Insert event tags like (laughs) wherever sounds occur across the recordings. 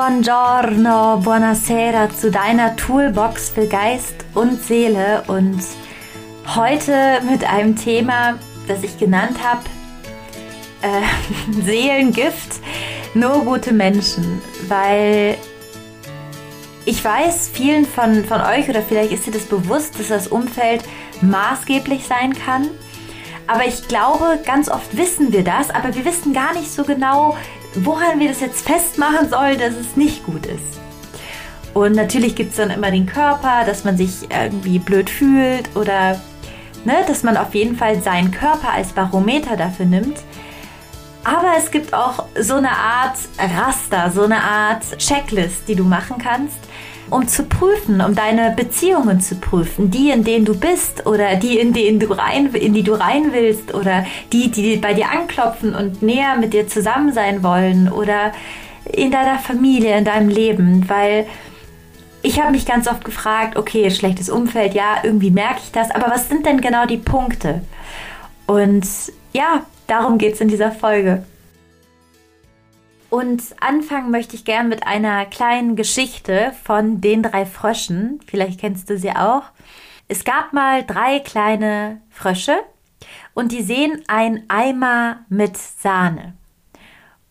buongiorno, buonasera zu deiner Toolbox für Geist und Seele und heute mit einem Thema, das ich genannt habe, äh, (laughs) Seelengift, nur gute Menschen, weil ich weiß, vielen von, von euch oder vielleicht ist dir das bewusst, dass das Umfeld maßgeblich sein kann. Aber ich glaube, ganz oft wissen wir das, aber wir wissen gar nicht so genau, woran wir das jetzt festmachen sollen, dass es nicht gut ist. Und natürlich gibt es dann immer den Körper, dass man sich irgendwie blöd fühlt oder ne, dass man auf jeden Fall seinen Körper als Barometer dafür nimmt. Aber es gibt auch so eine Art Raster, so eine Art Checklist, die du machen kannst, um zu prüfen, um deine Beziehungen zu prüfen, die, in denen du bist oder die, in denen du rein, in die du rein willst oder die, die bei dir anklopfen und näher mit dir zusammen sein wollen oder in deiner Familie, in deinem Leben, weil ich habe mich ganz oft gefragt, okay, schlechtes Umfeld, ja, irgendwie merke ich das, aber was sind denn genau die Punkte? Und ja, darum geht es in dieser Folge. Und anfangen möchte ich gern mit einer kleinen Geschichte von den drei Fröschen. Vielleicht kennst du sie auch. Es gab mal drei kleine Frösche und die sehen ein Eimer mit Sahne.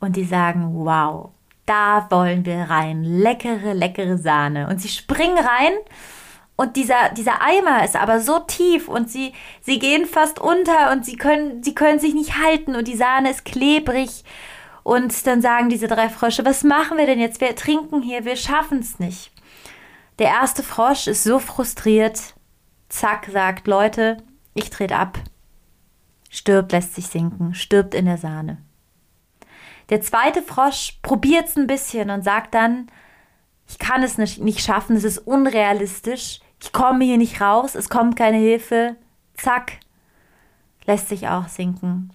Und die sagen, wow, da wollen wir rein. Leckere, leckere Sahne. Und sie springen rein und dieser, dieser Eimer ist aber so tief und sie, sie gehen fast unter und sie können, sie können sich nicht halten und die Sahne ist klebrig und dann sagen diese drei Frösche, was machen wir denn jetzt? Wir trinken hier, wir schaffen es nicht. Der erste Frosch ist so frustriert. Zack, sagt, Leute, ich trete ab. Stirbt, lässt sich sinken, stirbt in der Sahne. Der zweite Frosch probiert es ein bisschen und sagt dann, ich kann es nicht, nicht schaffen, es ist unrealistisch, ich komme hier nicht raus, es kommt keine Hilfe. Zack, lässt sich auch sinken,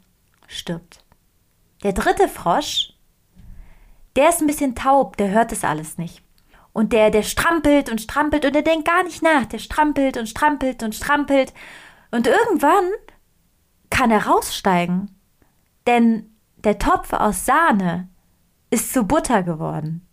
stirbt. Der dritte Frosch, der ist ein bisschen taub, der hört das alles nicht. Und der, der strampelt und strampelt und der denkt gar nicht nach. Der strampelt und strampelt und strampelt. Und irgendwann kann er raussteigen. Denn der Topf aus Sahne ist zu Butter geworden.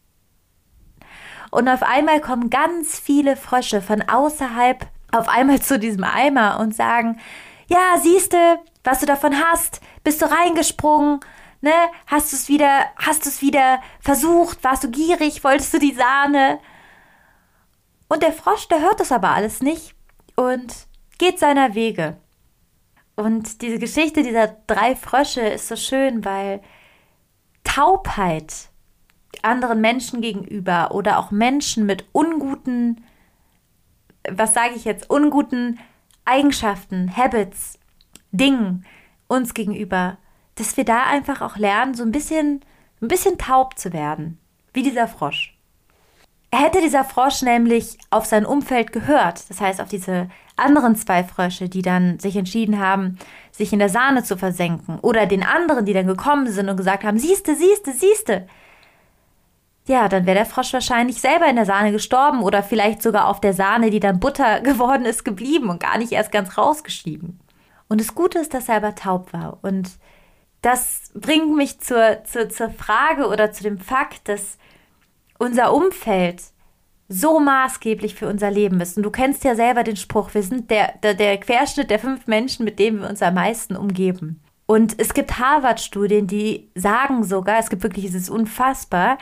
Und auf einmal kommen ganz viele Frösche von außerhalb auf einmal zu diesem Eimer und sagen, ja, siehste, was du davon hast, bist du reingesprungen, ne, hast du es wieder, hast du es wieder versucht, warst du gierig, wolltest du die Sahne? Und der Frosch, der hört das aber alles nicht und geht seiner Wege. Und diese Geschichte dieser drei Frösche ist so schön, weil Taubheit anderen Menschen gegenüber oder auch Menschen mit unguten, was sage ich jetzt, unguten Eigenschaften, Habits, Dingen uns gegenüber dass wir da einfach auch lernen, so ein bisschen, ein bisschen taub zu werden, wie dieser Frosch. Hätte dieser Frosch nämlich auf sein Umfeld gehört, das heißt auf diese anderen zwei Frösche, die dann sich entschieden haben, sich in der Sahne zu versenken, oder den anderen, die dann gekommen sind und gesagt haben, siehste, siehste, siehste, ja, dann wäre der Frosch wahrscheinlich selber in der Sahne gestorben oder vielleicht sogar auf der Sahne, die dann Butter (laughs) geworden ist, geblieben und gar nicht erst ganz rausgeschieden. Und das Gute ist, dass er aber taub war. Und das bringt mich zur, zur, zur Frage oder zu dem Fakt, dass unser Umfeld so maßgeblich für unser Leben ist. Und du kennst ja selber den Spruch, wir sind der, der, der Querschnitt der fünf Menschen, mit denen wir uns am meisten umgeben. Und es gibt Harvard-Studien, die sagen sogar, es gibt wirklich, es ist unfassbar,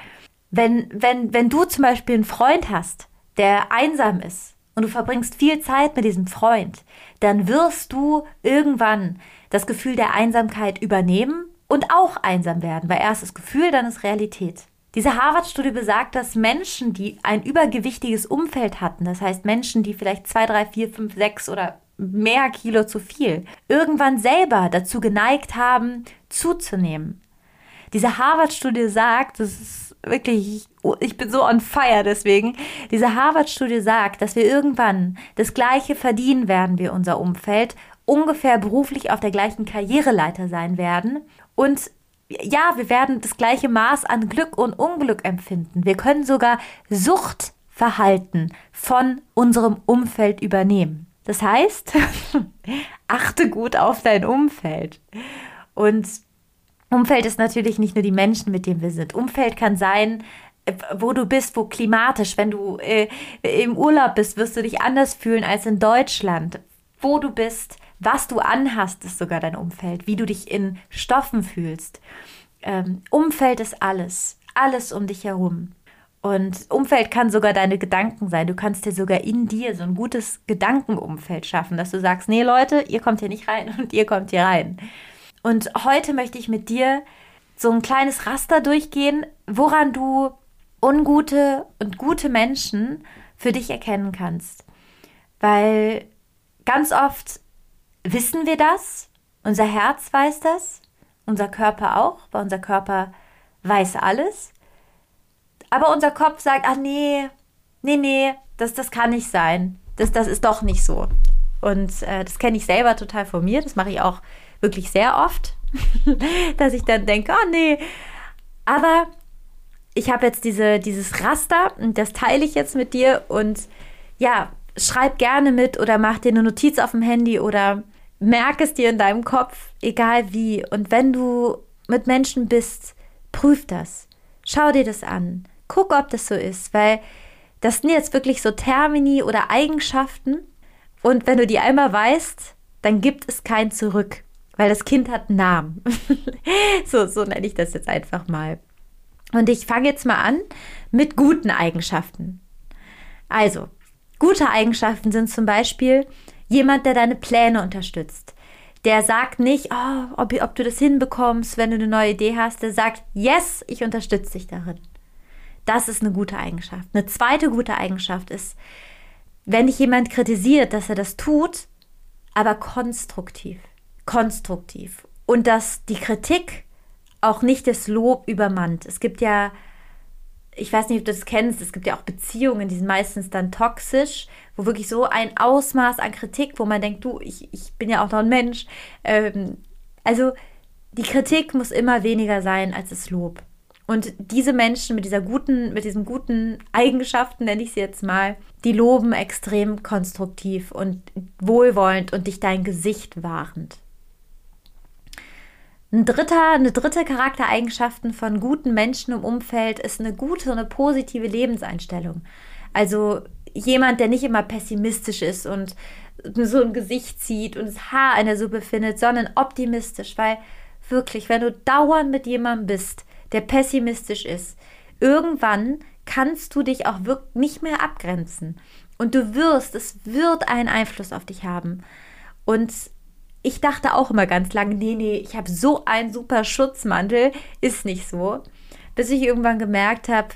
wenn, wenn, wenn du zum Beispiel einen Freund hast, der einsam ist und du verbringst viel Zeit mit diesem Freund, dann wirst du irgendwann das Gefühl der Einsamkeit übernehmen und auch einsam werden, weil erst das Gefühl, dann ist Realität. Diese Harvard-Studie besagt, dass Menschen, die ein übergewichtiges Umfeld hatten, das heißt Menschen, die vielleicht zwei, drei, vier, fünf, sechs oder mehr Kilo zu viel, irgendwann selber dazu geneigt haben, zuzunehmen. Diese Harvard-Studie sagt, das ist wirklich, ich bin so on fire deswegen. Diese Harvard-Studie sagt, dass wir irgendwann das Gleiche verdienen werden wie unser Umfeld ungefähr beruflich auf der gleichen Karriereleiter sein werden und ja, wir werden das gleiche Maß an Glück und Unglück empfinden. Wir können sogar Suchtverhalten von unserem Umfeld übernehmen. Das heißt, (laughs) achte gut auf dein Umfeld. Und Umfeld ist natürlich nicht nur die Menschen, mit denen wir sind. Umfeld kann sein, wo du bist, wo klimatisch, wenn du äh, im Urlaub bist, wirst du dich anders fühlen als in Deutschland. Wo du bist, was du anhast, ist sogar dein Umfeld, wie du dich in Stoffen fühlst. Ähm, Umfeld ist alles, alles um dich herum. Und Umfeld kann sogar deine Gedanken sein. Du kannst dir sogar in dir so ein gutes Gedankenumfeld schaffen, dass du sagst, nee Leute, ihr kommt hier nicht rein (laughs) und ihr kommt hier rein. Und heute möchte ich mit dir so ein kleines Raster durchgehen, woran du ungute und gute Menschen für dich erkennen kannst. Weil ganz oft wissen wir das, unser Herz weiß das, unser Körper auch, weil unser Körper weiß alles. Aber unser Kopf sagt, ach nee, nee, nee, das, das kann nicht sein. Das, das ist doch nicht so. Und äh, das kenne ich selber total von mir. Das mache ich auch wirklich sehr oft, (laughs) dass ich dann denke, oh nee. Aber ich habe jetzt diese, dieses Raster und das teile ich jetzt mit dir und ja, schreib gerne mit oder mach dir eine Notiz auf dem Handy oder merk es dir in deinem Kopf, egal wie. Und wenn du mit Menschen bist, prüf das. Schau dir das an. Guck, ob das so ist, weil das sind jetzt wirklich so Termini oder Eigenschaften. Und wenn du die einmal weißt, dann gibt es kein Zurück, weil das Kind hat einen Namen. (laughs) so, so nenne ich das jetzt einfach mal. Und ich fange jetzt mal an mit guten Eigenschaften. Also, gute Eigenschaften sind zum Beispiel jemand, der deine Pläne unterstützt. Der sagt nicht, oh, ob, ob du das hinbekommst, wenn du eine neue Idee hast. Der sagt, yes, ich unterstütze dich darin. Das ist eine gute Eigenschaft. Eine zweite gute Eigenschaft ist, wenn dich jemand kritisiert, dass er das tut, aber konstruktiv. Konstruktiv. Und dass die Kritik auch nicht das Lob übermannt. Es gibt ja, ich weiß nicht, ob du das kennst, es gibt ja auch Beziehungen, die sind meistens dann toxisch, wo wirklich so ein Ausmaß an Kritik, wo man denkt, du, ich, ich bin ja auch noch ein Mensch. Ähm, also die Kritik muss immer weniger sein als das Lob. Und diese Menschen mit dieser guten, mit diesen guten Eigenschaften, nenne ich sie jetzt mal, die loben extrem konstruktiv und wohlwollend und dich dein Gesicht wahrend. Ein dritter, eine dritte Charaktereigenschaften von guten Menschen im Umfeld ist eine gute eine positive Lebenseinstellung. Also jemand, der nicht immer pessimistisch ist und so ein Gesicht zieht und das Haar in der Suppe findet, sondern optimistisch, weil wirklich, wenn du dauernd mit jemandem bist, der pessimistisch ist, irgendwann kannst du dich auch wirklich nicht mehr abgrenzen. Und du wirst, es wird einen Einfluss auf dich haben. Und ich dachte auch immer ganz lange, nee, nee, ich habe so einen super Schutzmantel, ist nicht so. Bis ich irgendwann gemerkt habe,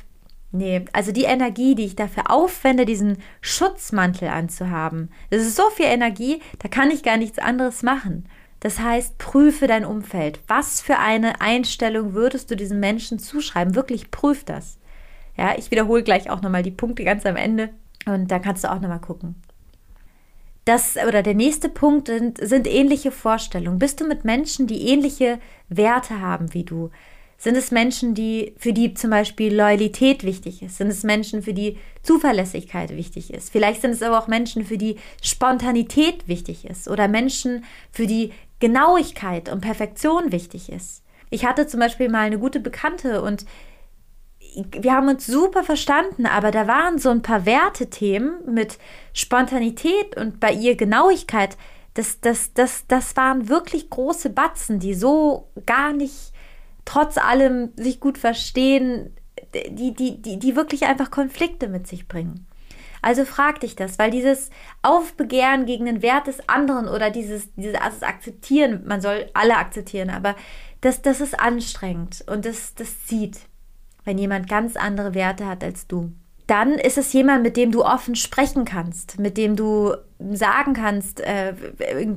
nee, also die Energie, die ich dafür aufwende, diesen Schutzmantel anzuhaben, das ist so viel Energie, da kann ich gar nichts anderes machen. Das heißt, prüfe dein Umfeld. Was für eine Einstellung würdest du diesen Menschen zuschreiben? Wirklich prüf das. Ja, ich wiederhole gleich auch nochmal die Punkte ganz am Ende und da kannst du auch nochmal gucken. Das oder der nächste Punkt sind, sind ähnliche Vorstellungen. Bist du mit Menschen, die ähnliche Werte haben wie du? Sind es Menschen, die, für die zum Beispiel Loyalität wichtig ist? Sind es Menschen, für die Zuverlässigkeit wichtig ist? Vielleicht sind es aber auch Menschen, für die Spontanität wichtig ist oder Menschen, für die Genauigkeit und Perfektion wichtig ist. Ich hatte zum Beispiel mal eine gute Bekannte und wir haben uns super verstanden, aber da waren so ein paar Wertethemen mit Spontanität und bei ihr Genauigkeit. Das, das, das, das waren wirklich große Batzen, die so gar nicht trotz allem sich gut verstehen, die, die, die, die wirklich einfach Konflikte mit sich bringen. Also frag dich das, weil dieses Aufbegehren gegen den Wert des anderen oder dieses, dieses also Akzeptieren, man soll alle akzeptieren, aber das, das ist anstrengend und das, das zieht wenn jemand ganz andere Werte hat als du. Dann ist es jemand, mit dem du offen sprechen kannst, mit dem du sagen kannst, äh,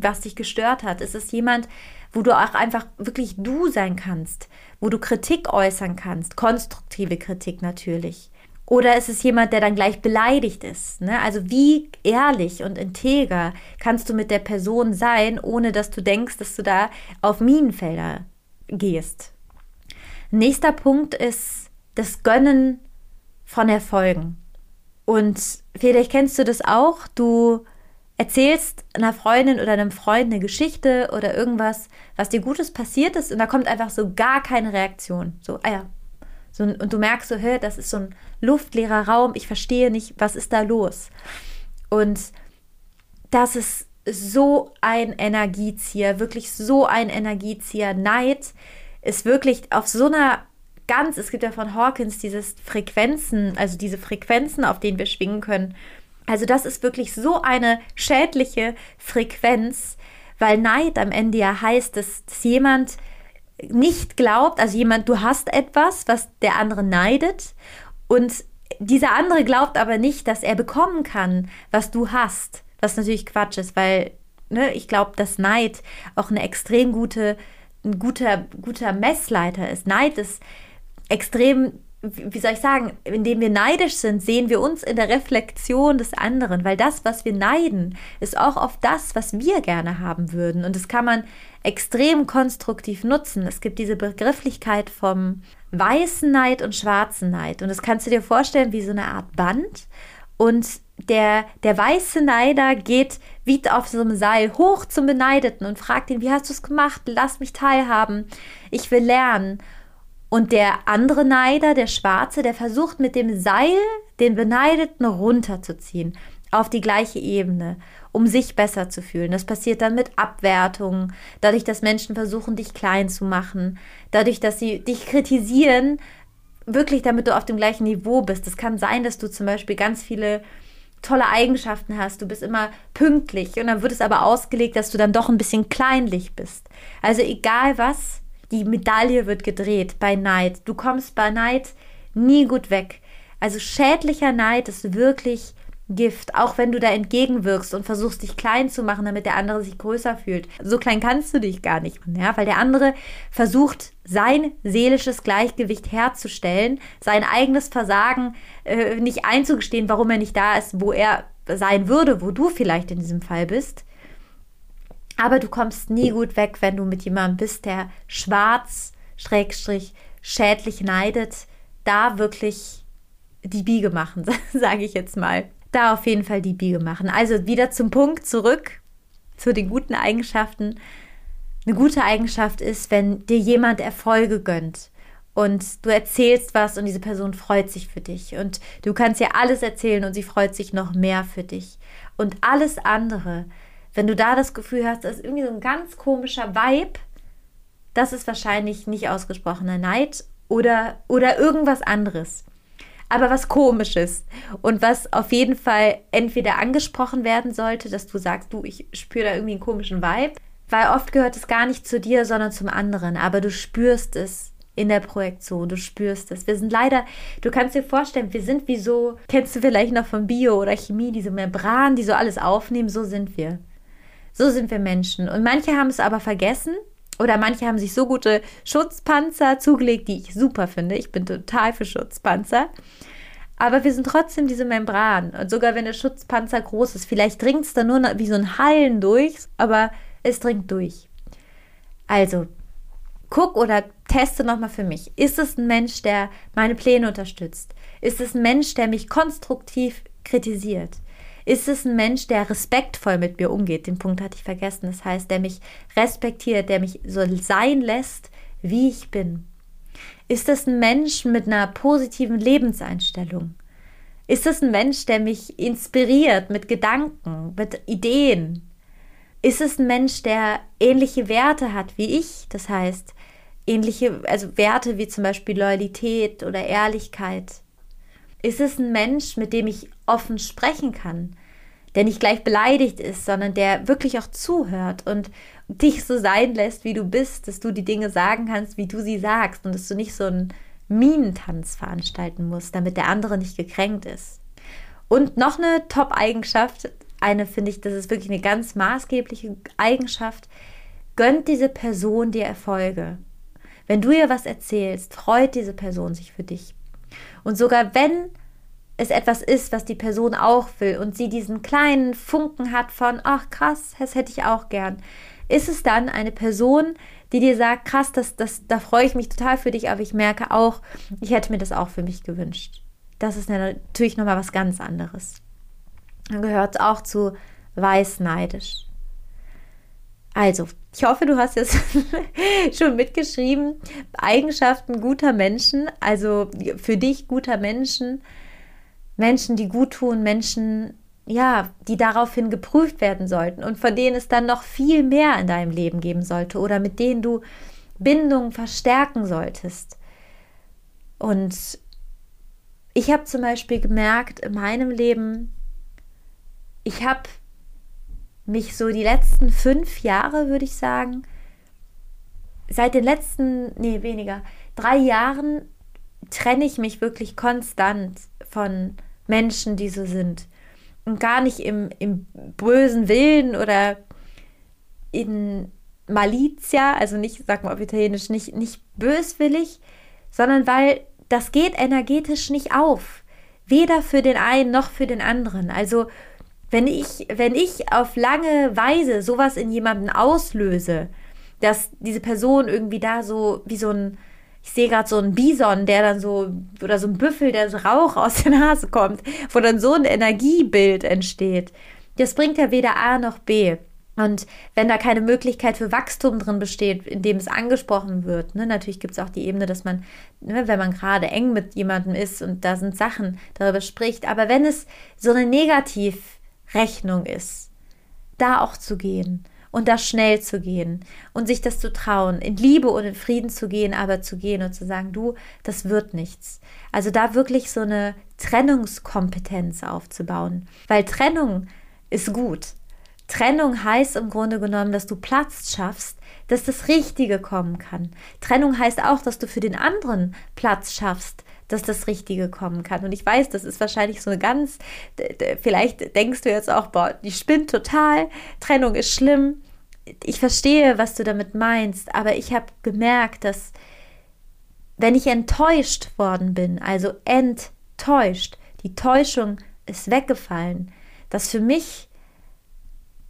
was dich gestört hat. Es ist jemand, wo du auch einfach wirklich du sein kannst, wo du Kritik äußern kannst, konstruktive Kritik natürlich. Oder ist es jemand, der dann gleich beleidigt ist? Ne? Also wie ehrlich und integer kannst du mit der Person sein, ohne dass du denkst, dass du da auf Minenfelder gehst? Nächster Punkt ist das Gönnen von Erfolgen. Und vielleicht kennst du das auch, du erzählst einer Freundin oder einem Freund eine Geschichte oder irgendwas, was dir Gutes passiert ist und da kommt einfach so gar keine Reaktion. So, ah ja, So, und du merkst so, hey, das ist so ein luftleerer Raum, ich verstehe nicht, was ist da los? Und das ist so ein Energiezieher, wirklich so ein Energiezieher. Neid ist wirklich auf so einer ganz, es gibt ja von Hawkins dieses Frequenzen, also diese Frequenzen, auf denen wir schwingen können. Also das ist wirklich so eine schädliche Frequenz, weil Neid am Ende ja heißt, dass, dass jemand nicht glaubt, also jemand, du hast etwas, was der andere neidet und dieser andere glaubt aber nicht, dass er bekommen kann, was du hast, was natürlich Quatsch ist, weil ne, ich glaube, dass Neid auch eine extrem gute, ein guter, guter Messleiter ist. Neid ist extrem wie soll ich sagen, indem wir neidisch sind, sehen wir uns in der Reflexion des anderen, weil das, was wir neiden, ist auch oft das, was wir gerne haben würden. Und das kann man extrem konstruktiv nutzen. Es gibt diese Begrifflichkeit vom weißen Neid und schwarzen Neid. Und das kannst du dir vorstellen wie so eine Art Band. Und der, der weiße Neider geht wie auf so einem Seil hoch zum Beneideten und fragt ihn, wie hast du es gemacht? Lass mich teilhaben. Ich will lernen. Und der andere Neider, der Schwarze, der versucht mit dem Seil den Beneideten runterzuziehen auf die gleiche Ebene, um sich besser zu fühlen. Das passiert dann mit Abwertungen, dadurch, dass Menschen versuchen, dich klein zu machen, dadurch, dass sie dich kritisieren, wirklich damit du auf dem gleichen Niveau bist. Es kann sein, dass du zum Beispiel ganz viele tolle Eigenschaften hast, du bist immer pünktlich und dann wird es aber ausgelegt, dass du dann doch ein bisschen kleinlich bist. Also egal was, die Medaille wird gedreht bei Neid. Du kommst bei Neid nie gut weg. Also schädlicher Neid ist wirklich Gift, auch wenn du da entgegenwirkst und versuchst, dich klein zu machen, damit der andere sich größer fühlt. So klein kannst du dich gar nicht, ja, weil der andere versucht, sein seelisches Gleichgewicht herzustellen, sein eigenes Versagen äh, nicht einzugestehen, warum er nicht da ist, wo er sein würde, wo du vielleicht in diesem Fall bist. Aber du kommst nie gut weg, wenn du mit jemandem bist, der schwarz, schrägstrich, schädlich neidet. Da wirklich die Biege machen, (laughs) sage ich jetzt mal. Da auf jeden Fall die Biege machen. Also wieder zum Punkt zurück zu den guten Eigenschaften. Eine gute Eigenschaft ist, wenn dir jemand Erfolge gönnt und du erzählst was und diese Person freut sich für dich und du kannst ihr alles erzählen und sie freut sich noch mehr für dich. Und alles andere, wenn du da das Gefühl hast, das ist irgendwie so ein ganz komischer Vibe, das ist wahrscheinlich nicht ausgesprochener Neid oder, oder irgendwas anderes. Aber was komisches und was auf jeden Fall entweder angesprochen werden sollte, dass du sagst, du, ich spüre da irgendwie einen komischen Vibe, weil oft gehört es gar nicht zu dir, sondern zum anderen, aber du spürst es in der Projektion, du spürst es. Wir sind leider, du kannst dir vorstellen, wir sind wie so, kennst du vielleicht noch von Bio oder Chemie, diese Membran, die so alles aufnehmen, so sind wir. So sind wir Menschen. Und manche haben es aber vergessen oder manche haben sich so gute Schutzpanzer zugelegt, die ich super finde. Ich bin total für Schutzpanzer. Aber wir sind trotzdem diese Membran. Und sogar wenn der Schutzpanzer groß ist, vielleicht dringt es da nur wie so ein Hallen durch, aber es dringt durch. Also, guck oder teste nochmal für mich. Ist es ein Mensch, der meine Pläne unterstützt? Ist es ein Mensch, der mich konstruktiv kritisiert? Ist es ein Mensch, der respektvoll mit mir umgeht? Den Punkt hatte ich vergessen. Das heißt, der mich respektiert, der mich so sein lässt, wie ich bin. Ist es ein Mensch mit einer positiven Lebenseinstellung? Ist es ein Mensch, der mich inspiriert mit Gedanken, mit Ideen? Ist es ein Mensch, der ähnliche Werte hat wie ich? Das heißt, ähnliche, also Werte wie zum Beispiel Loyalität oder Ehrlichkeit. Ist es ein Mensch, mit dem ich offen sprechen kann, der nicht gleich beleidigt ist, sondern der wirklich auch zuhört und dich so sein lässt, wie du bist, dass du die Dinge sagen kannst, wie du sie sagst und dass du nicht so einen Minentanz veranstalten musst, damit der andere nicht gekränkt ist. Und noch eine Top-Eigenschaft, eine finde ich, das ist wirklich eine ganz maßgebliche Eigenschaft, gönnt diese Person dir Erfolge. Wenn du ihr was erzählst, freut diese Person sich für dich. Und sogar wenn es etwas ist, was die Person auch will und sie diesen kleinen Funken hat von, ach krass, das hätte ich auch gern, ist es dann eine Person, die dir sagt, krass, das, das, da freue ich mich total für dich, aber ich merke auch, ich hätte mir das auch für mich gewünscht. Das ist natürlich nochmal was ganz anderes. Dann gehört es auch zu weißneidisch. Also, ich hoffe, du hast jetzt (laughs) schon mitgeschrieben. Eigenschaften guter Menschen, also für dich guter Menschen, Menschen, die gut tun, Menschen, ja, die daraufhin geprüft werden sollten und von denen es dann noch viel mehr in deinem Leben geben sollte oder mit denen du Bindungen verstärken solltest. Und ich habe zum Beispiel gemerkt in meinem Leben, ich habe mich so die letzten fünf Jahre, würde ich sagen, seit den letzten, nee, weniger, drei Jahren trenne ich mich wirklich konstant von Menschen, die so sind. Und gar nicht im, im bösen Willen oder in Malizia, also nicht, sag mal auf Italienisch, nicht, nicht böswillig, sondern weil das geht energetisch nicht auf. Weder für den einen noch für den anderen. Also wenn ich, wenn ich auf lange Weise sowas in jemanden auslöse, dass diese Person irgendwie da so wie so ein, ich sehe gerade so einen Bison, der dann so, oder so ein Büffel, der so Rauch aus der Nase kommt, wo dann so ein Energiebild entsteht. Das bringt ja weder A noch B. Und wenn da keine Möglichkeit für Wachstum drin besteht, indem es angesprochen wird, ne, natürlich gibt es auch die Ebene, dass man, ne, wenn man gerade eng mit jemandem ist und da sind Sachen darüber spricht, aber wenn es so eine negativ Rechnung ist, da auch zu gehen und da schnell zu gehen und sich das zu trauen, in Liebe und in Frieden zu gehen, aber zu gehen und zu sagen, du, das wird nichts. Also da wirklich so eine Trennungskompetenz aufzubauen, weil Trennung ist gut. Trennung heißt im Grunde genommen, dass du Platz schaffst, dass das Richtige kommen kann. Trennung heißt auch, dass du für den anderen Platz schaffst, dass das Richtige kommen kann. Und ich weiß, das ist wahrscheinlich so eine ganz, vielleicht denkst du jetzt auch, boah, die spinnt total, Trennung ist schlimm. Ich verstehe, was du damit meinst, aber ich habe gemerkt, dass wenn ich enttäuscht worden bin, also enttäuscht, die Täuschung ist weggefallen, das für mich,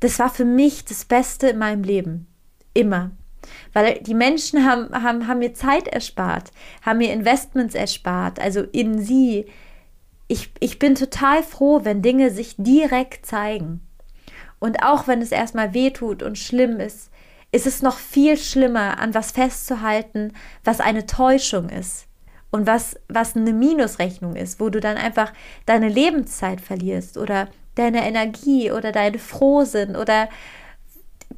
das war für mich das Beste in meinem Leben. Immer. Weil die Menschen haben, haben, haben mir Zeit erspart, haben mir Investments erspart, also in sie. Ich, ich bin total froh, wenn Dinge sich direkt zeigen. Und auch wenn es erstmal wehtut und schlimm ist, ist es noch viel schlimmer, an was festzuhalten, was eine Täuschung ist und was, was eine Minusrechnung ist, wo du dann einfach deine Lebenszeit verlierst oder deine Energie oder dein Frohsinn oder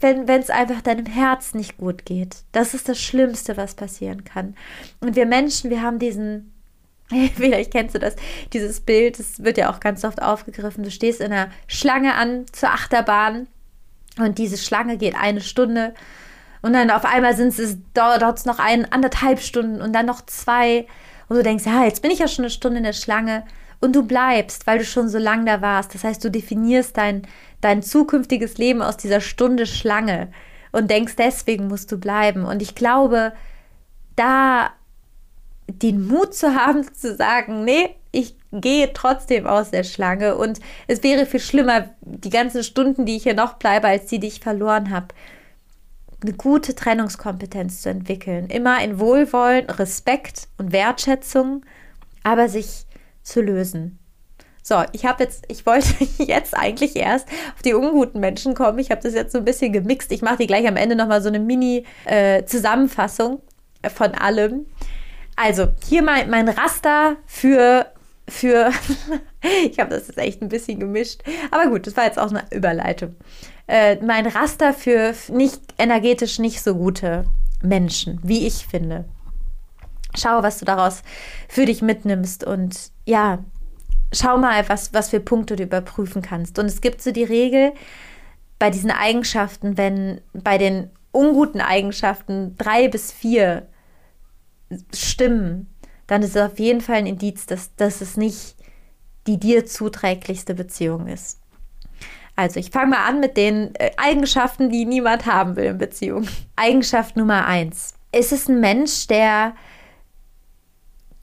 wenn es einfach deinem Herz nicht gut geht. Das ist das Schlimmste, was passieren kann. Und wir Menschen, wir haben diesen, (laughs) vielleicht kennst du das, dieses Bild, das wird ja auch ganz oft aufgegriffen. Du stehst in einer Schlange an zur Achterbahn und diese Schlange geht eine Stunde und dann auf einmal sind es, dauert es noch ein, anderthalb Stunden und dann noch zwei und du denkst, ja, jetzt bin ich ja schon eine Stunde in der Schlange und du bleibst, weil du schon so lange da warst. Das heißt, du definierst dein, dein zukünftiges Leben aus dieser Stunde Schlange und denkst, deswegen musst du bleiben. Und ich glaube, da den Mut zu haben, (laughs) zu sagen, nee, ich gehe trotzdem aus der Schlange und es wäre viel schlimmer, die ganzen Stunden, die ich hier noch bleibe, als die, die ich verloren habe. Eine gute Trennungskompetenz zu entwickeln. Immer in Wohlwollen, Respekt und Wertschätzung, aber sich zu lösen. So, ich habe jetzt, ich wollte (laughs) jetzt eigentlich erst auf die unguten Menschen kommen. Ich habe das jetzt so ein bisschen gemixt. Ich mache dir gleich am Ende nochmal so eine Mini-Zusammenfassung äh, von allem. Also, hier mein, mein Raster für, für (laughs) ich habe das jetzt echt ein bisschen gemischt. Aber gut, das war jetzt auch eine Überleitung. Äh, mein Raster für nicht energetisch nicht so gute Menschen, wie ich finde. Schau, was du daraus für dich mitnimmst und ja, schau mal, was, was für Punkte du überprüfen kannst. Und es gibt so die Regel bei diesen Eigenschaften, wenn bei den unguten Eigenschaften drei bis vier stimmen, dann ist es auf jeden Fall ein Indiz, dass, dass es nicht die dir zuträglichste Beziehung ist. Also ich fange mal an mit den äh, Eigenschaften, die niemand haben will in Beziehung. Eigenschaft Nummer eins. Ist es ein Mensch, der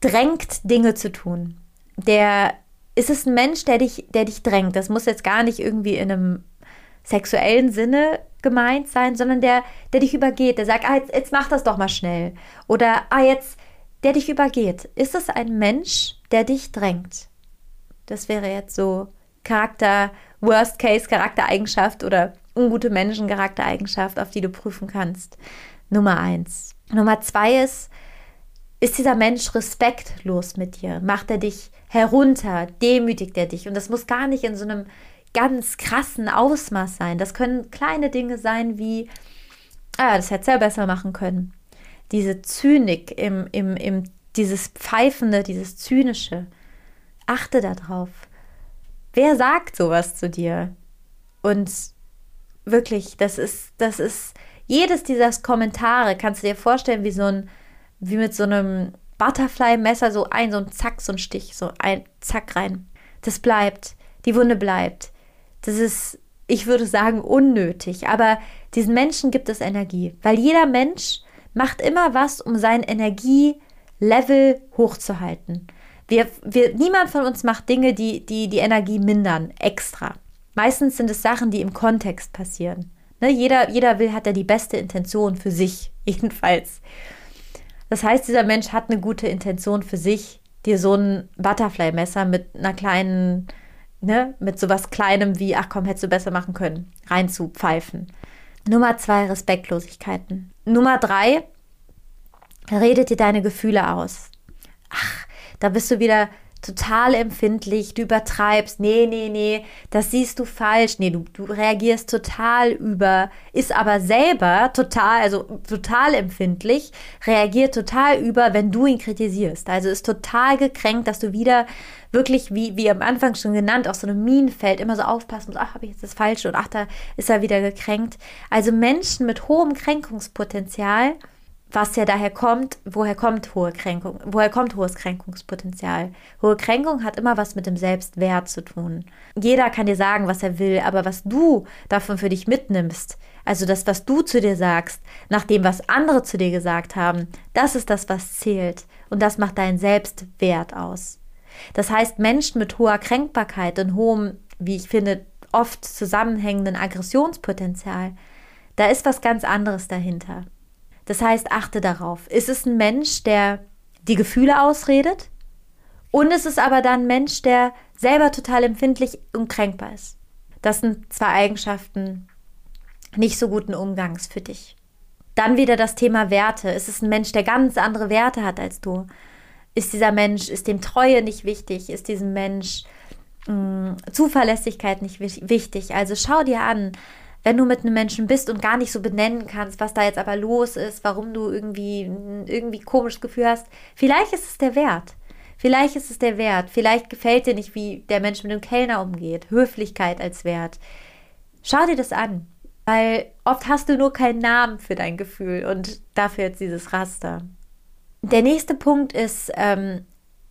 drängt, Dinge zu tun? Der ist es ein Mensch, der dich, der dich drängt. Das muss jetzt gar nicht irgendwie in einem sexuellen Sinne gemeint sein, sondern der, der dich übergeht, der sagt, ah, jetzt, jetzt mach das doch mal schnell. Oder ah, jetzt, der dich übergeht. Ist es ein Mensch, der dich drängt? Das wäre jetzt so Charakter, Worst Case, Charaktereigenschaft oder ungute Menschencharaktereigenschaft, auf die du prüfen kannst. Nummer eins. Nummer zwei ist, ist dieser Mensch respektlos mit dir? Macht er dich herunter? Demütigt er dich? Und das muss gar nicht in so einem ganz krassen Ausmaß sein. Das können kleine Dinge sein wie, ah, das hätte er besser machen können. Diese Zynik im, im, im, dieses Pfeifende, dieses Zynische. Achte darauf. Wer sagt sowas zu dir? Und wirklich, das ist, das ist, jedes dieser Kommentare kannst du dir vorstellen, wie so ein, wie mit so einem Butterfly-Messer, so ein, so ein Zack, so ein Stich, so ein Zack rein. Das bleibt. Die Wunde bleibt. Das ist, ich würde sagen, unnötig. Aber diesen Menschen gibt es Energie. Weil jeder Mensch macht immer was, um sein Energielevel hochzuhalten. Wir, wir, niemand von uns macht Dinge, die, die die Energie mindern, extra. Meistens sind es Sachen, die im Kontext passieren. Ne, jeder, jeder will, hat er die beste Intention für sich, (laughs) jedenfalls. Das heißt, dieser Mensch hat eine gute Intention für sich, dir so ein Butterfly-Messer mit einer kleinen, ne, mit sowas Kleinem wie, ach komm, hättest du besser machen können, reinzupfeifen. Nummer zwei, Respektlosigkeiten. Nummer drei, redet dir deine Gefühle aus. Ach, da bist du wieder total empfindlich, du übertreibst, nee, nee, nee, das siehst du falsch, nee, du, du reagierst total über, ist aber selber total, also total empfindlich, reagiert total über, wenn du ihn kritisierst. Also ist total gekränkt, dass du wieder wirklich, wie, wie am Anfang schon genannt, auf so einem Minenfeld immer so aufpassen musst, ach, habe ich jetzt das Falsche und ach, da ist er wieder gekränkt. Also Menschen mit hohem Kränkungspotenzial, was ja daher kommt, woher kommt hohe Kränkung, woher kommt hohes Kränkungspotenzial? Hohe Kränkung hat immer was mit dem Selbstwert zu tun. Jeder kann dir sagen, was er will, aber was du davon für dich mitnimmst, also das, was du zu dir sagst, nach dem, was andere zu dir gesagt haben, das ist das, was zählt und das macht deinen Selbstwert aus. Das heißt, Menschen mit hoher Kränkbarkeit und hohem, wie ich finde, oft zusammenhängenden Aggressionspotenzial, da ist was ganz anderes dahinter. Das heißt, achte darauf. Ist es ein Mensch, der die Gefühle ausredet? Und ist es aber dann ein Mensch, der selber total empfindlich und kränkbar ist? Das sind zwei Eigenschaften nicht so guten Umgangs für dich. Dann wieder das Thema Werte. Ist es ein Mensch, der ganz andere Werte hat als du? Ist dieser Mensch, ist dem Treue nicht wichtig? Ist diesem Mensch mh, hm, Zuverlässigkeit nicht wichtig? Also schau dir an, wenn du mit einem Menschen bist und gar nicht so benennen kannst, was da jetzt aber los ist, warum du irgendwie irgendwie komisches Gefühl hast, vielleicht ist es der Wert. Vielleicht ist es der Wert. Vielleicht gefällt dir nicht, wie der Mensch mit dem Kellner umgeht. Höflichkeit als Wert. Schau dir das an. Weil oft hast du nur keinen Namen für dein Gefühl und dafür jetzt dieses Raster. Der nächste Punkt ist, ähm,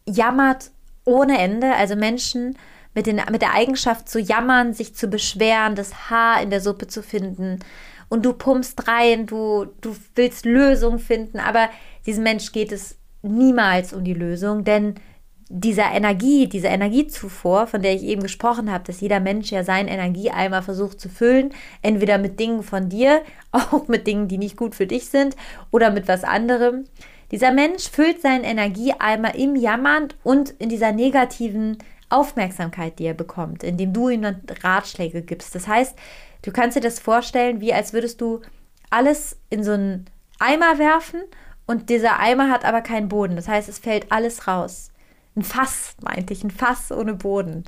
jammert ohne Ende. Also Menschen mit, den, mit der Eigenschaft zu jammern, sich zu beschweren, das Haar in der Suppe zu finden. Und du pumpst rein, du, du willst Lösungen finden, aber diesem Mensch geht es niemals um die Lösung, denn dieser Energie, diese Energiezufuhr, von der ich eben gesprochen habe, dass jeder Mensch ja seinen Energieeimer versucht zu füllen, entweder mit Dingen von dir, (laughs) auch mit Dingen, die nicht gut für dich sind, oder mit was anderem. Dieser Mensch füllt seinen Energieeimer im Jammern und in dieser negativen Aufmerksamkeit, die er bekommt, indem du ihm dann Ratschläge gibst. Das heißt, du kannst dir das vorstellen, wie als würdest du alles in so einen Eimer werfen und dieser Eimer hat aber keinen Boden. Das heißt, es fällt alles raus. Ein Fass, meinte ich, ein Fass ohne Boden.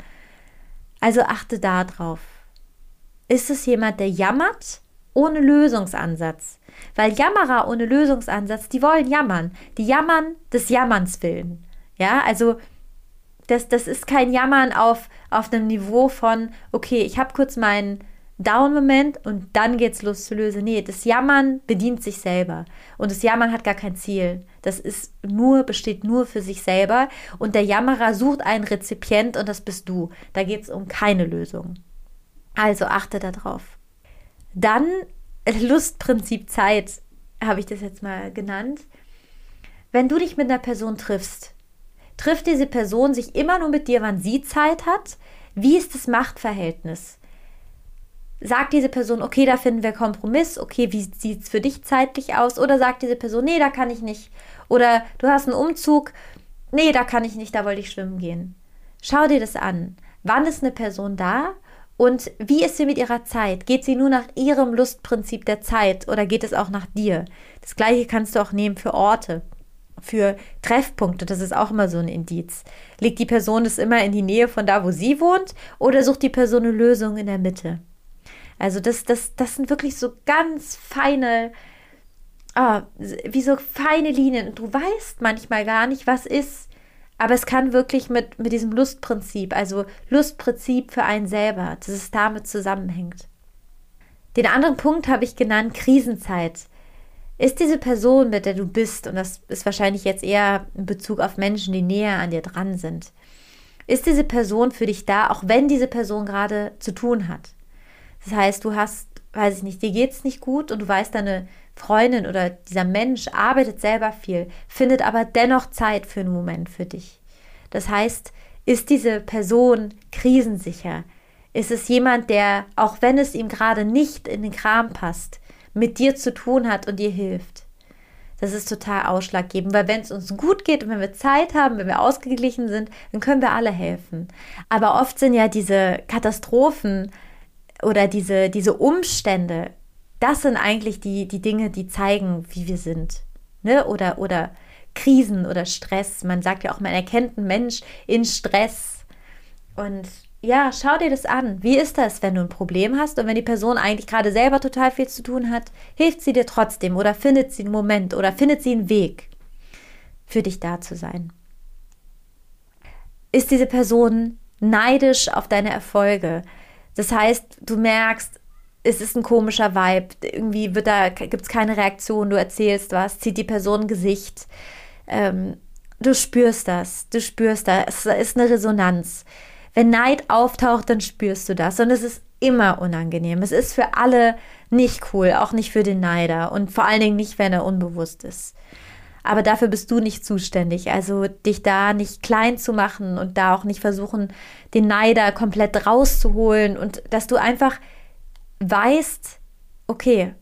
Also achte da drauf. Ist es jemand, der jammert ohne Lösungsansatz? Weil Jammerer ohne Lösungsansatz, die wollen jammern. Die jammern des Jammerns willen. Ja, also das, das ist kein Jammern auf, auf einem Niveau von, okay, ich habe kurz meinen Down-Moment und dann geht's los zu lösen. Nee, das Jammern bedient sich selber. Und das Jammern hat gar kein Ziel. Das ist nur, besteht nur für sich selber. Und der Jammerer sucht einen Rezipient und das bist du. Da geht es um keine Lösung. Also achte darauf. Dann Lustprinzip Zeit, habe ich das jetzt mal genannt. Wenn du dich mit einer Person triffst, Trifft diese Person sich immer nur mit dir, wann sie Zeit hat? Wie ist das Machtverhältnis? Sagt diese Person, okay, da finden wir Kompromiss, okay, wie sieht es für dich zeitlich aus? Oder sagt diese Person, nee, da kann ich nicht. Oder du hast einen Umzug, nee, da kann ich nicht, da wollte ich schwimmen gehen. Schau dir das an. Wann ist eine Person da Und wie ist sie mit ihrer Zeit? Geht sie nur nach ihrem Lustprinzip der Zeit oder geht es auch nach dir? Das gleiche kannst du auch nehmen für Orte, für Treffpunkte. Das ist auch immer so ein Indiz. Legt die Person es immer in die Nähe von da, wo sie wohnt oder sucht die Person eine Lösung in der Mitte? Also das, das, das sind wirklich so ganz feine, ah, wie so feine Linien. Und du weißt manchmal gar nicht, was ist. Aber es kann wirklich mit, mit diesem Lustprinzip, also Lustprinzip für einen selber, dass es damit zusammenhängt. Den anderen Punkt habe ich genannt Krisenzeit. Ist diese Person, mit der du bist, und das ist wahrscheinlich jetzt eher in Bezug auf Menschen, die näher an dir dran sind, ist diese Person für dich da, auch wenn diese Person gerade zu tun hat? Das heißt, du hast, weiß ich nicht, dir geht es nicht gut und du weißt, deine Freundin oder dieser Mensch arbeitet selber viel, findet aber dennoch Zeit für einen Moment für dich. Das heißt, ist diese Person krisensicher? Ist es jemand, der, auch wenn es ihm gerade nicht in den Kram passt, mit dir zu tun hat und dir hilft? Das ist total ausschlaggebend, weil wenn es uns gut geht und wenn wir Zeit haben, wenn wir ausgeglichen sind, dann können wir alle helfen. Aber oft sind ja diese Katastrophen oder diese, diese Umstände das sind eigentlich die, die Dinge, die zeigen, wie wir sind. Ne? Oder, oder Krisen oder Stress. Man sagt ja auch, man erkennt einen Mensch in Stress. Und ja, schau dir das an. Wie ist das, wenn du ein Problem hast und wenn die Person eigentlich gerade selber total viel zu tun hat, hilft sie dir trotzdem oder findet sie einen Moment oder findet sie einen Weg, für dich da zu sein? Ist diese Person neidisch auf deine Erfolge? Das heißt, du merkst, es ist ein komischer Vibe. Irgendwie wird da, gibt es keine Reaktion, du erzählst was, zieht die Person ein Gesicht. Ähm, du spürst das, du spürst das, es ist eine Resonanz. Wenn Neid auftaucht, dann spürst du das. Und es ist immer unangenehm. Es ist für alle nicht cool, auch nicht für den Neider und vor allen Dingen nicht, wenn er unbewusst ist. Aber dafür bist du nicht zuständig. Also dich da nicht klein zu machen und da auch nicht versuchen, den Neider komplett rauszuholen und dass du einfach weißt, okay,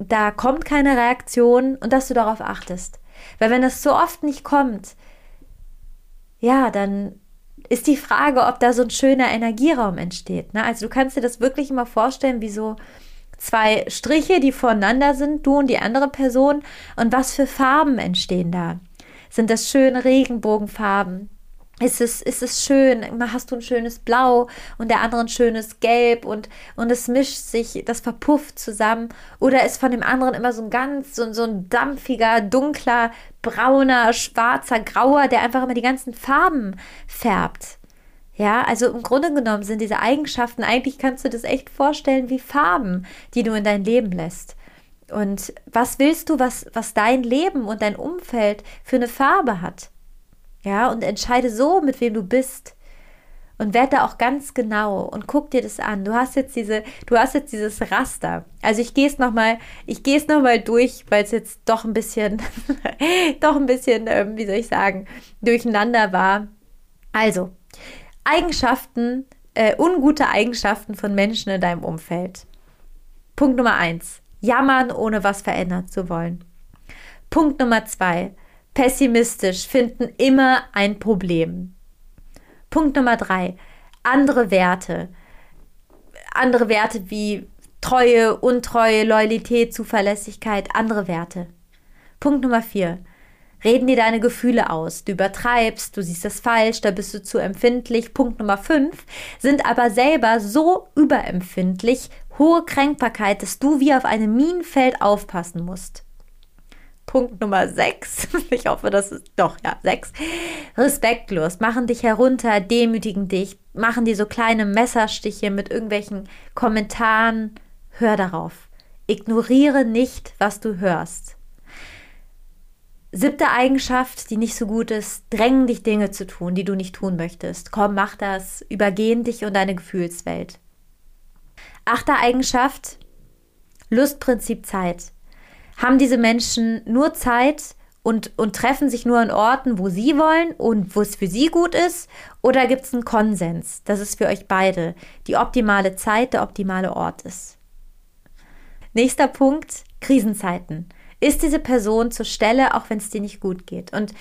da kommt keine Reaktion und dass du darauf achtest. Weil wenn das so oft nicht kommt, ja, dann ist die Frage, ob da so ein schöner Energieraum entsteht. Ne? Also du kannst dir das wirklich immer vorstellen, wie so zwei Striche, die voneinander sind, du und die andere Person. Und was für Farben entstehen da? Sind das schöne Regenbogenfarben? Ist es, ist es schön, immer hast du ein schönes Blau und der andere ein schönes Gelb und, und es mischt sich, das verpufft zusammen. Oder ist von dem anderen immer so ein ganz, so, so ein dampfiger, dunkler, brauner, schwarzer, grauer, der einfach immer die ganzen Farben färbt. Ja, also im Grunde genommen sind diese Eigenschaften, eigentlich kannst du das echt vorstellen wie Farben, die du in dein Leben lässt. Und was willst du, was, was dein Leben und dein Umfeld für eine Farbe hat? Ja, und entscheide so, mit wem du bist. Und werd da auch ganz genau und guck dir das an. Du hast jetzt diese, du hast jetzt dieses Raster. Also ich gehe es nochmal, ich gehe es nochmal durch, weil es jetzt doch ein bisschen, (laughs) doch ein bisschen, ähm, wie soll ich sagen, durcheinander war. Also, Eigenschaften, äh, ungute Eigenschaften von Menschen in deinem Umfeld. Punkt Nummer eins. Jammern, ohne was verändern zu wollen. Punkt Nummer zwei pessimistisch, finden immer ein Problem. Punkt Nummer drei, andere Werte. Andere Werte wie Treue, Untreue, Loyalität, Zuverlässigkeit, andere Werte. Punkt Nummer vier, reden dir deine Gefühle aus. Du übertreibst, du siehst das falsch, da bist du zu empfindlich. Punkt Nummer fünf, sind aber selber so überempfindlich, hohe Kränkbarkeit, dass du wie auf einem Minenfeld aufpassen musst. Punkt Nummer 6. (laughs) Ich hoffe, das ist doch, ja, 6. Respektlos, machen dich herunter, demütigen dich, machen dir so kleine Messerstiche mit irgendwelchen Kommentaren. Hör darauf. Ignoriere nicht, was du hörst. Siebte Eigenschaft, die nicht so gut ist, drängen dich Dinge zu tun, die du nicht tun möchtest. Komm, mach das, übergehen dich und deine Gefühlswelt. Achte Eigenschaft, Lustprinzip Zeit haben diese Menschen nur Zeit und, und treffen sich nur an Orten, wo sie wollen und wo es für sie gut ist? Oder gibt es einen Konsens, dass es für euch beide die optimale Zeit, der optimale Ort ist? Nächster Punkt, Krisenzeiten. Ist diese Person zur Stelle, auch wenn es dir nicht gut geht? Und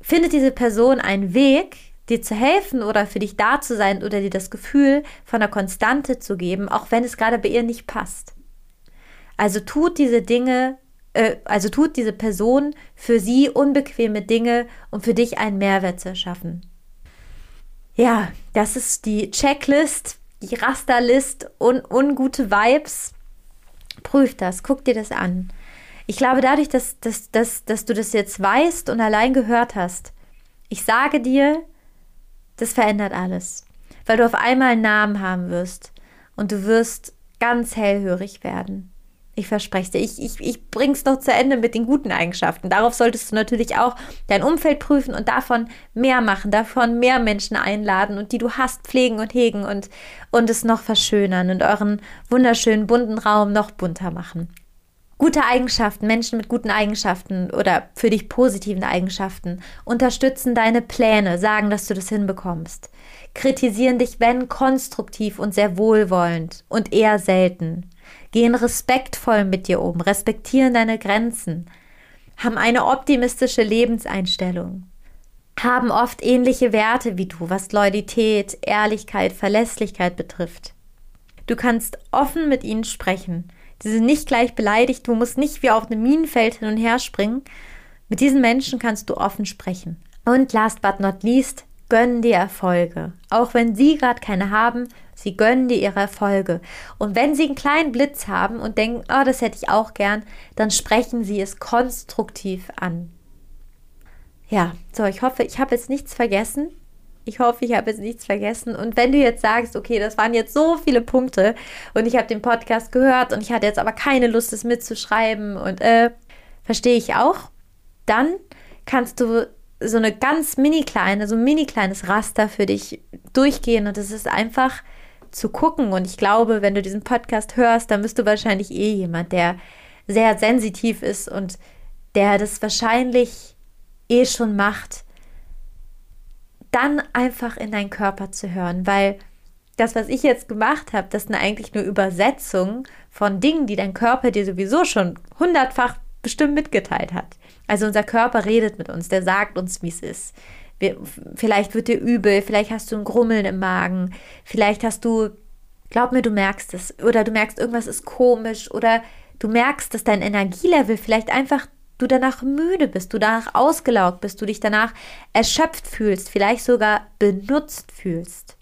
findet diese Person einen Weg, dir zu helfen oder für dich da zu sein oder dir das Gefühl von einer Konstante zu geben, auch wenn es gerade bei ihr nicht passt. Also tut diese Dinge, äh, also tut diese Person für sie unbequeme Dinge, um für dich einen Mehrwert zu erschaffen. Ja, das ist die Checklist, die Rasterlist und ungute Vibes. Prüf das, guck dir das an. Ich glaube, dadurch, dass, dass, dass, dass du das jetzt weißt und allein gehört hast, ich sage dir, das verändert alles. Weil du auf einmal einen Namen haben wirst und du wirst ganz hellhörig werden. Ich verspreche es dir. Ich, ich, ich bring's noch zu Ende mit den guten Eigenschaften. Darauf solltest du natürlich auch dein Umfeld prüfen und davon mehr machen, davon mehr Menschen einladen und die du hast, pflegen und hegen und, und es noch verschönern und euren wunderschönen bunten Raum noch bunter machen. Gute Eigenschaften, Menschen mit guten Eigenschaften oder für dich positiven Eigenschaften unterstützen deine Pläne, sagen, dass du das hinbekommst. Kritisieren dich, wenn konstruktiv und sehr wohlwollend und eher selten. Gehen respektvoll mit dir um, respektieren deine Grenzen, haben eine optimistische Lebenseinstellung, haben oft ähnliche Werte wie du, was Loyalität, Ehrlichkeit, Verlässlichkeit betrifft. Du kannst offen mit ihnen sprechen Sie sind nicht gleich beleidigt, du musst nicht wie auf einem Minenfeld hin und her springen. Mit diesen Menschen kannst du offen sprechen. Und last but not least, gönnen dir Erfolge. Auch wenn sie gerade keine haben, sie gönnen dir ihre Erfolge. Und wenn sie einen kleinen Blitz haben und denken, oh, das hätte ich auch gern, dann sprechen sie es konstruktiv an. Ja, so, ich hoffe, ich habe jetzt nichts vergessen. Ich hoffe, ich habe jetzt nichts vergessen. Und wenn du jetzt sagst, okay, das waren jetzt so viele Punkte und ich habe den Podcast gehört und ich hatte jetzt aber keine Lust, es mitzuschreiben und äh, verstehe ich auch, dann kannst du so eine ganz mini kleine, so ein mini kleines Raster für dich durchgehen und es ist einfach zu gucken. Und ich glaube, wenn du diesen Podcast hörst, dann bist du wahrscheinlich eh jemand, der sehr sensitiv ist und der das wahrscheinlich eh schon macht dann einfach in deinen Körper zu hören, weil das, was ich jetzt gemacht habe, das sind eigentlich nur Übersetzungen von Dingen, die dein Körper dir sowieso schon hundertfach bestimmt mitgeteilt hat. Also unser Körper redet mit uns, der sagt uns, wie es ist. Wir, vielleicht wird dir übel, vielleicht hast du ein Grummeln im Magen, vielleicht hast du, glaub mir, du merkst es, oder du merkst, irgendwas ist komisch, oder du merkst, dass dein Energielevel vielleicht einfach du danach müde bist, du danach ausgelaugt bist, du dich danach erschöpft fühlst, vielleicht sogar benutzt fühlst.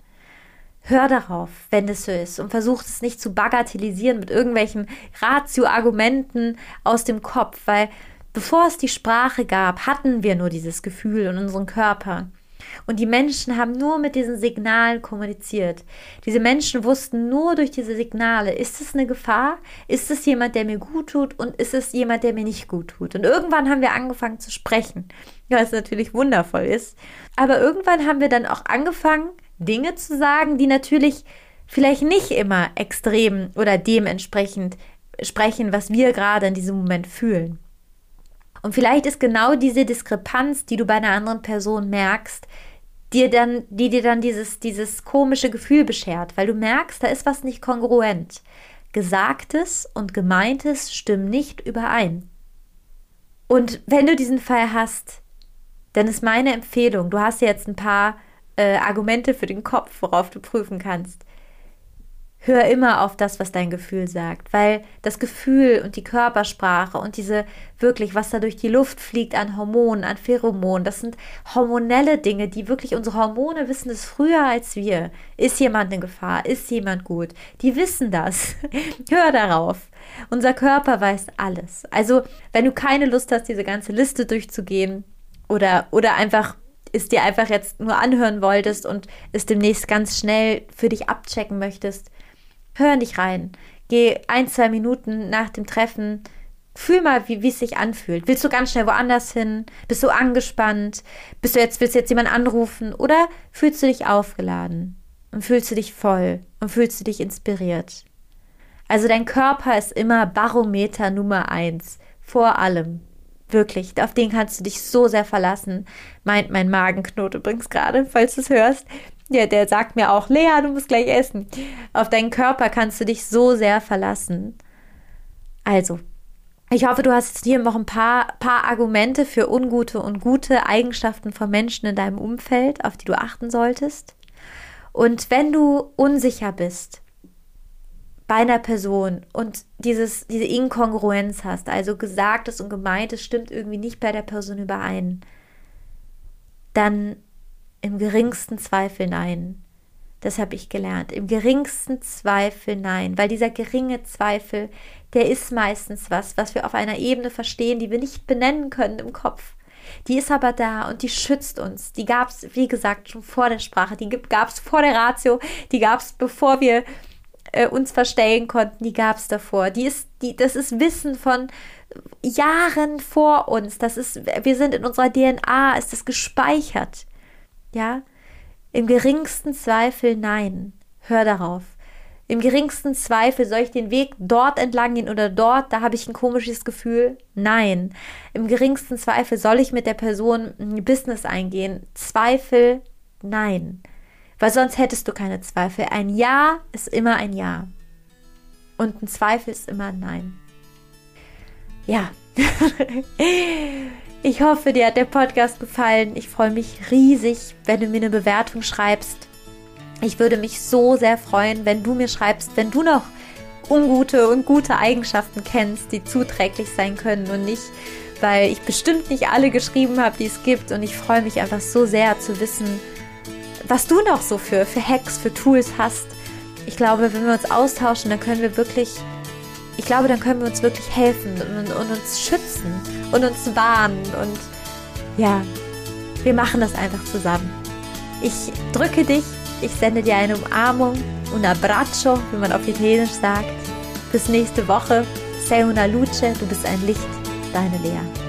Hör darauf, wenn es so ist und versuch es nicht zu bagatellisieren mit irgendwelchen Ratio-Argumenten aus dem Kopf, weil bevor es die Sprache gab, hatten wir nur dieses Gefühl in unserem Körper. Und die Menschen haben nur mit diesen Signalen kommuniziert. Diese Menschen wussten nur durch diese Signale, ist es eine Gefahr? Ist es jemand, der mir gut tut? Und ist es jemand, der mir nicht gut tut? Und irgendwann haben wir angefangen zu sprechen, was natürlich wundervoll ist. Aber irgendwann haben wir dann auch angefangen, Dinge zu sagen, die natürlich vielleicht nicht immer extrem oder dementsprechend sprechen, was wir gerade in diesem Moment fühlen. Und vielleicht ist genau diese Diskrepanz, die du bei einer anderen Person merkst, dir dann, die dir dann dieses, dieses komische Gefühl beschert, weil du merkst, da ist was nicht kongruent. Gesagtes und Gemeintes stimmen nicht überein. Und wenn du diesen Fall hast, dann ist meine Empfehlung, du hast jetzt ein paar äh, Argumente für den Kopf, worauf du prüfen kannst hör immer auf das, was dein Gefühl sagt, weil das Gefühl und die Körpersprache und diese wirklich, was da durch die Luft fliegt an Hormonen, an Pheromonen, das sind hormonelle Dinge, die wirklich unsere Hormone wissen es früher als wir. Ist jemand in Gefahr? Ist jemand gut? Die wissen das. (laughs) hör darauf. Unser Körper weiß alles. Also, wenn du keine Lust hast, diese ganze Liste durchzugehen oder, oder einfach es dir einfach jetzt nur anhören wolltest und es demnächst ganz schnell für dich abchecken möchtest, Hör dich rein. Geh ein, zwei Minuten nach dem Treffen. Fühl mal, wie, wie es sich anfühlt. Willst du ganz schnell woanders hin? Bist du angespannt? Bist du jetzt, willst du jetzt jemanden anrufen? Oder fühlst du dich aufgeladen? Und fühlst du dich voll? Und fühlst du dich inspiriert? Also dein Körper ist immer Barometer Nummer eins. Vor allem. Wirklich, auf den kannst du dich so sehr verlassen. Meint mein Magenknot übrigens gerade, falls du es hörst. Ja, der sagt mir auch, Lea, du musst gleich essen. Auf deinen Körper kannst du dich so sehr verlassen. Also, Ich hoffe, du hast jetzt hier noch ein paar, paar Argumente für ungute und gute Eigenschaften von Menschen in deinem Umfeld, auf die du achten solltest. Und wenn du unsicher bist bei einer Person und dieses, diese Inkongruenz hast, also Gesagtes und Gemeintes stimmt irgendwie nicht bei der Person überein, dann im geringsten Zweifel nein. Das habe ich gelernt. Im geringsten Zweifel nein, weil dieser geringe Zweifel, der ist meistens was, was wir auf einer Ebene verstehen, die wir nicht benennen können im Kopf. Die ist aber da und die schützt uns. Die gab es, wie gesagt, schon vor der Sprache, die gab es vor der Ratio, die gab es, bevor wir äh, uns verstellen konnten, die gab es davor. Die ist, die, das ist Wissen von Jahren vor uns. Das ist, wir sind in unserer DNA, ist das gespeichert. Ja, im geringsten Zweifel nein. Hör darauf. Im geringsten Zweifel soll ich den Weg dort entlang gehen oder dort, da habe ich ein komisches Gefühl. Nein. Im geringsten Zweifel soll ich mit der Person ein Business eingehen. Zweifel, nein. Weil sonst hättest du keine Zweifel. Ein Ja ist immer ein Ja. Und ein Zweifel ist immer ein Nein. Ja. (laughs) Ich hoffe, dir hat der Podcast gefallen. Ich freue mich riesig, wenn du mir eine Bewertung schreibst. Ich würde mich so sehr freuen, wenn du mir schreibst, wenn du noch ungute und gute Eigenschaften kennst, die zuträglich sein können und nicht, weil ich bestimmt nicht alle geschrieben habe, die es gibt. Und ich freue mich einfach so sehr zu wissen, was du noch so für, für Hacks, für Tools hast. Ich glaube, wenn wir uns austauschen, dann können wir wirklich ich glaube, dann können wir uns wirklich helfen und, und uns schützen und uns warnen. Und ja, wir machen das einfach zusammen. Ich drücke dich, ich sende dir eine Umarmung, un abbraccio, wie man auf Italienisch sagt. Bis nächste Woche. Sei una luce, du bist ein Licht, deine Lea.